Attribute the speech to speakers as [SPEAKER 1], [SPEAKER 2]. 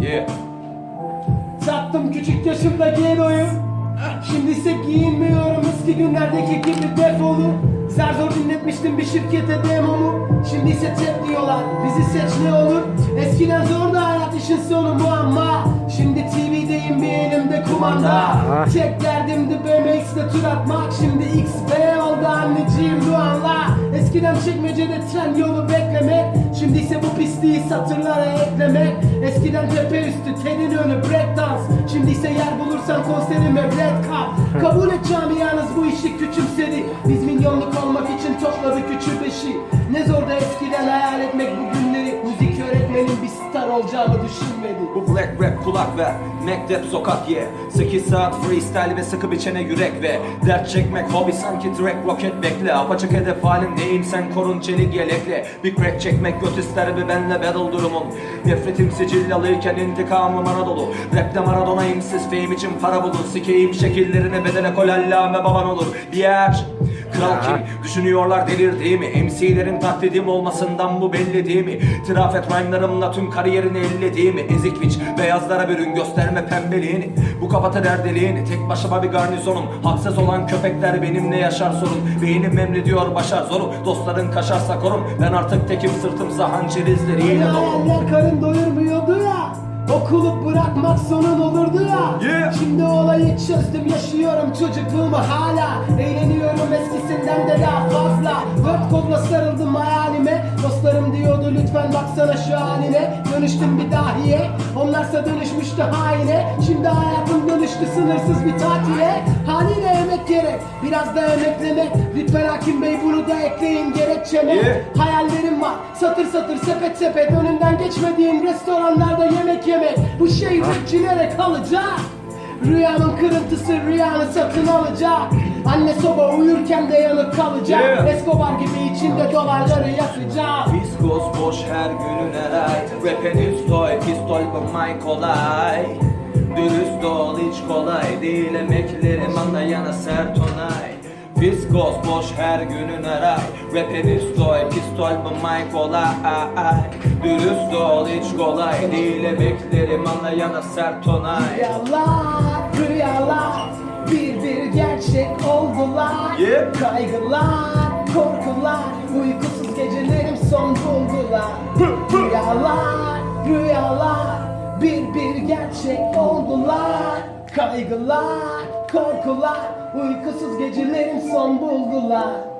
[SPEAKER 1] Yeah.
[SPEAKER 2] Sattım küçük yaşımda Geno'yu Şimdi ise giyinmiyorum. Eski günlerdeki gibi defolu. Zar zor dinletmiştim bir şirkete demomu. Şimdi ise tep diyorlar bizi seç ne olur? Eskiden zordu hayat işin sonu muamma Şimdi TV'deyim bir elimde kumanda. Tek derdimdi BMX'de tur atmak. Şimdi XB oldu anneciğim Ruan'la Eskiden çekmecede tren yolu beklemek. Şimdi ise bu satırlara eklemek Eskiden tepe üstü tenin önü breakdance Şimdi ise yer bulursan konserime red cup Kabul et camianız bu işi küçümsedi. Biz milyonluk olmak için topladık üçü beşi. Ne zor olacağımı düşünmedi
[SPEAKER 1] Bu black rap kulak ver. Mektep sokak ye. 8 saat freestyle ve sıkı biçene yürek ve Dert çekmek. Hobi sanki direkt roket bekle. Apaçık hedef halindeyim sen? Korun çelik yelekle. Bir crack çekmek göt ister bir benle battle durumun? Nefretim sicillalıyken intikamım Anadolu. Rapte Maradona imsiz fame için para bulur Sikeyim şekillerine bedele kol allame baban olur. Bir yer Kral kim? Düşünüyorlar delirdiğimi MC'lerin taklidim olmasından bu belli değil mi? Tirafet rhyme'larımla tüm kariyerini ellediğimi Ezik biç beyazlara bürün gösterme pembeliğini Bu kapata derdeliğini tek başıma bir garnizonum. Haksız olan köpekler benimle yaşar sorun. Beynim emrediyor başar zoru. Dostların kaşarsa korum. Ben artık tekim sırtımsa hançer izleriyle dolu
[SPEAKER 2] hayaller karın doyurmuyordu ya Okulu bırakmak sonun olurdu ya.
[SPEAKER 1] Yeah.
[SPEAKER 2] Şimdi olayı çözdüm yaşıyorum çocukluğumu hala. Eğleniyorum eskisinden de daha fazla. Dört kolla sarıldım hayalime. Dostlarım diyordu lütfen baksana şu haline. Dönüştüm bir dahiye. Onlarsa dönüşmüştü haine. Şimdi hayatım dönüştü sınırsız bir tatile. Haliyle emek gerek. Biraz da emeklemek Lütfen hakim bey bunu da ekleyin gerekçeme.
[SPEAKER 1] Yeah.
[SPEAKER 2] Hayallerim var. Satır satır sepet sepet Önünden geçmediğim restoranlarda yemek yemek Bu şehir rapçilere kalacak. Rüyanın kırıntısı rüyanı satın alacak. Anne soba uyurken de yanık kalacak.
[SPEAKER 1] Yeah.
[SPEAKER 2] Escobar gibi içinde dolarları yakacak.
[SPEAKER 1] Fiskos boş her günün her ay Rap'in üstoy pistol bu may kolay Dürüst ol hiç kolay değil Emeklerim anlayana sert onay. Fiskos boş her günün her ay Rap'in üstoy pistol bu may kolay Dürüst ol hiç kolay değil Emeklerim anlayana sert onay.
[SPEAKER 2] Rüyalar, rüyalar bir bir gerçek oldular.
[SPEAKER 1] Yeah.
[SPEAKER 2] Kaygılar, korkular, uykusuz gecelerim son buldular. Rüyalar, rüyalar bir bir gerçek oldular. Kaygılar, korkular, uykusuz gecelerim son buldular